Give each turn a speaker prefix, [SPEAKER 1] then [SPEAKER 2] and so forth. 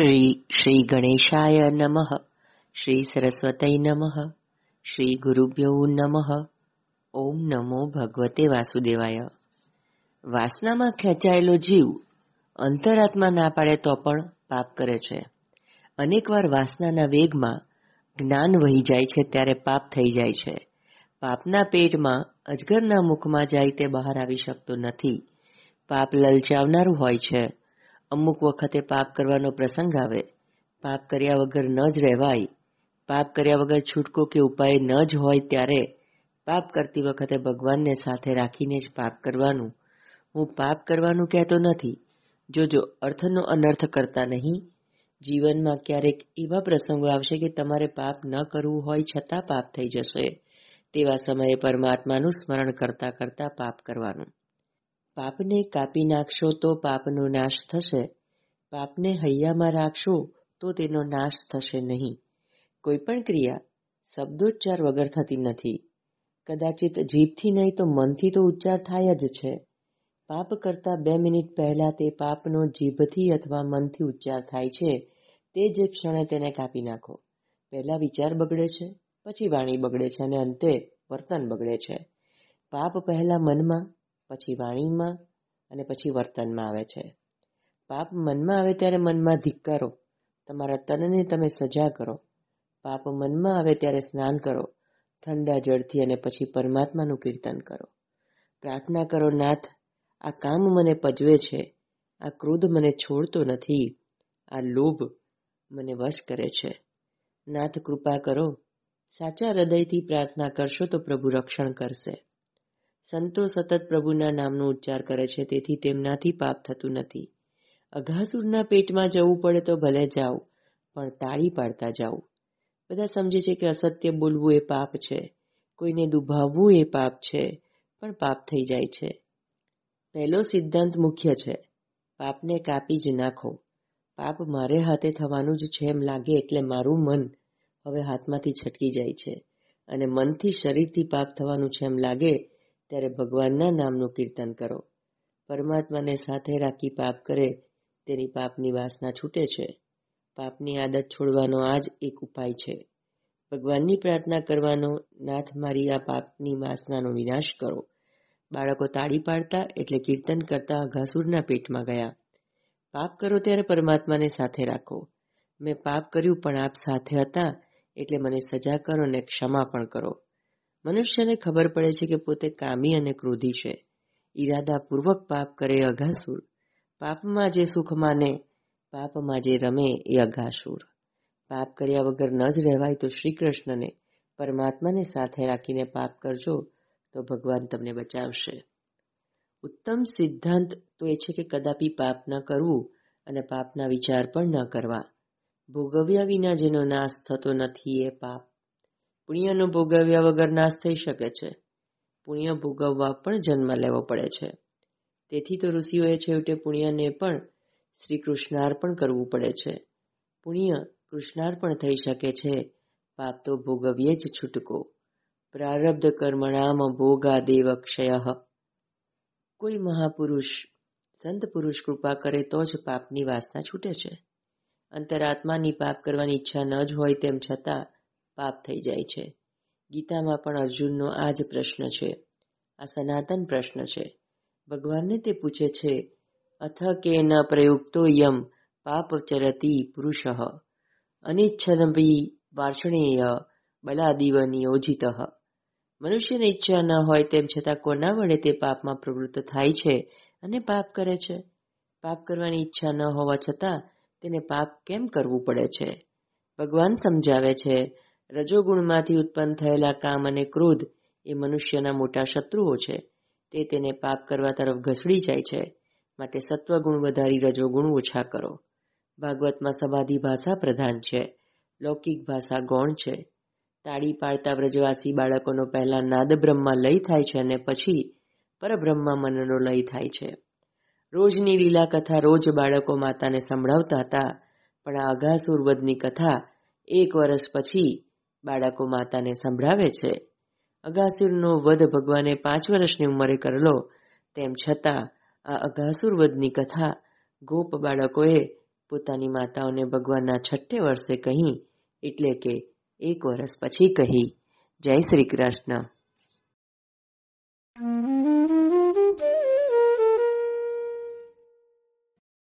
[SPEAKER 1] શ્રી શ્રી ગણેશાય નમઃ શ્રી સરસ્વતય નમઃ શ્રી ગુરુભ્યો નમઃ ઓમ નમો ભગવતે વાસુદેવાય વાસનામાં ખેંચાયેલો જીવ અંતરાત્મા ના પાડે તો પણ પાપ કરે છે. અનેકવાર વાસનાના વેગમાં જ્ઞાન વહી જાય છે ત્યારે પાપ થઈ જાય છે. પાપના પેટમાં અજગરના મુખમાં જાય તે બહાર આવી શકતો નથી. પાપ લલચાવનારું હોય છે. અમુક વખતે પાપ કરવાનો પ્રસંગ આવે. પાપ કર્યા વગર ન જ રહેવાય. પાપ કર્યા વગર છૂટકો કે ઉપાય ન જ હોય ત્યારે પાપ કરતી વખતે ભગવાનને સાથે રાખીને જ પાપ કરવાનું. હું પાપ કરવાનું કહેતો નથી. જોજો અર્થનો અનર્થ કરતા નહીં, જીવનમાં ક્યારેક એવા પ્રસંગો આવશે કે તમારે પાપ ન કરવું હોય છતાં પાપ થઈ જશે. તેવા સમયે પરમાત્માનું સ્મરણ કરતા કરતા પાપ કરવાનું. પાપને કાપી નાખશો તો પાપનો નાશ થશે. પાપને હૈયામાં રાખશો તો તેનો નાશ થશે નહીં. કોઈ પણ ક્રિયા શબ્દોચ્ચાર વગર થતી નથી. કદાચિત જીભથી નહીં તો મનથી તો ઉચ્ચાર થાય જ છે. પાપ કરતા બે મિનિટ પહેલા તે પાપનો જીભથી અથવા મનથી ઉચ્ચાર થાય છે. તે જ ક્ષણે તેને કાપી નાખો. પહેલા વિચાર બગડે છે, પછી વાણી બગડે છે અને અંતે વર્તન બગડે છે. પાપ પહેલા મનમાં પછી વાણીમાં અને પછી વર્તનમાં આવે છે. પાપ મનમાં આવે ત્યારે મનમાં ધિક્કારો. તમારા તનને તમે સજા કરો. પાપ મનમાં આવે ત્યારે સ્નાન કરો. ઠંડા જળથી અને પછી પરમાત્માનું કીર્તન કરો. પ્રાર્થના કરો, નાથ, આ કામ મને પજવે છે. આ ક્રોધ મને છોડતો નથી. આ લોભ મને વશ કરે છે. નાથ, કૃપા કરો. સાચા હૃદયથી પ્રાર્થના કરશો તો પ્રભુ રક્ષણ કરશે. સંતો સતત પ્રભુના નામનો ઉચ્ચાર કરે છે, તેથી તેમનાથી પાપ થતું નથી. અઘાસુરના પેટમાં જવું પડે તો ભલે જાઓ, પણ તાળી પાડતા જાઓ. બધા સમજે છે કે અસત્ય બોલવું એ પાપ છે. કોઈને દુભાવવું એ પાપ છે, પણ પાપ થઈ જાય છે. પહેલો સિદ્ધાંત મુખ્ય છે, પાપને કાપી જ નાખો. પાપ મારે હાથે થવાનું જ છે એમ લાગે એટલે મારું મન હવે હાથમાંથી છટકી જાય છે. અને મનથી શરીરથી પાપ થવાનું છે એમ લાગે ત્યારે ભગવાનના નામનું કીર્તન કરો. પરમાત્માને સાથે રાખી પાપ કરે, તેની પાપની વાસના છૂટે છે. પાપની આદત છોડવાનો આ જ એક ઉપાય છે. ભગવાનની પ્રાર્થના કરવાનો, નાથ, મારી આ પાપની વાસનાનો વિનાશ કરો. બાળકો તાળી પાડતા એટલે કીર્તન કરતા ઘાસુરના પેટમાં ગયા. પાપ કરો ત્યારે પરમાત્માને સાથે રાખો. મેં પાપ કર્યું પણ આપ સાથે હતા, એટલે મને સજા કરો અને ક્ષમા પણ કરો. મનુષ્યને ખબર પડે છે કે પોતે કામી અને ક્રોધી છે. ઈરાદાપૂર્વક પાપ કરે અઘાસુર. પાપમાં જે સુખ માને, પાપમાં જે રમે એ અઘાસુર. પાપ કર્યા વગર ન જ રહેવાય તો શ્રી કૃષ્ણને પરમાત્માને સાથે રાખીને પાપ કરજો તો ભગવાન તમને બચાવશે. ઉત્તમ સિદ્ધાંત તો એ છે કે કદાપી પાપ ન કરવું અને પાપના વિચાર પણ ન કરવા. ભોગવ્યા વિના જેનો નાશ થતો નથી એ પાપ પુણ્યનો ભોગવ્યા વગર નાશ થઈ શકે છે. પુણ્ય ભોગવવા પણ જન્મ લેવો પડે છે. તેથી તો ઋષિઓએ છેવટે પુણ્યને પણ શ્રી કૃષ્ણાર્પણ કરવું પડે છે. પુણ્ય કૃષ્ણાર્પણ થઈ શકે છે. પાપ તો ભોગવ્યે જ છૂટકો. પ્રારબ્ધ કર્મણામ ભોગા દેવ ક્ષય. કોઈ મહાપુરુષ, સંત પુરુષ કૃપા કરે તો જ પાપની વાસના છૂટે છે. અંતરાત્માની પાપ કરવાની ઈચ્છા ન જ હોય તેમ છતાં પાપ થઈ જાય છે. ગીતામાં પણ અર્જુનનો આ જ પ્રશ્ન છે. આ સનાતન પ્રશ્ન છે. ભગવાનને તે પૂછે છે, અથ કે ન પ્રયુક્તો યમ પાપ ચરતી પુરુષ? અનિચ્છનભી વાર્ષણેય બલાદીવ નિયોજિત મનુષ્યને ઈચ્છા ન હોય તેમ છતાં કોના વડે તે પાપમાં પ્રવૃત્ત થાય છે અને પાપ કરે છે? પાપ કરવાની ઈચ્છા ન હોવા છતાં તેને પાપ કેમ કરવું પડે છે? ભગવાન સમજાવે છે રજોગુણમાંથી ઉત્પન્ન થયેલા કામ અને ક્રોધ એ મનુષ્યના મોટા શત્રુઓ છે. તે તેને પાપ કરવા તરફ ઘસડી જાય છે. માટે સત્વગુણ વધારી રજોગુણ ઓછા કરો. ભાગવતમાં સમાધિ ભાષા પ્રધાન છે. લૌકિક ભાષા ગૌણ છે. તાળી પાડતા વ્રજવાસી બાળકોનો પહેલા નાદ બ્રહ્મા લય થાય છે અને પછી પરબ્રહ્મા મનનો લય થાય છે. રોજની લીલા કથા રોજ બાળકો માતાને સંભળાવતા હતા, પણ આ કથા એક વર્ષ પછી બાળકો માતાને સંભળાવે છે. અગાસુરનો વધ ભગવાને પાંચ વર્ષની ઉંમરે કરેલો તેમ છતાં આ અઘાસુર વધની કથા ગોપ બાળકોએ પોતાની માતાઓને ભગવાનના છઠ્ઠે વર્ષે કહી, એટલે કે એક વર્ષ પછી કહી. જય શ્રી કૃષ્ણ.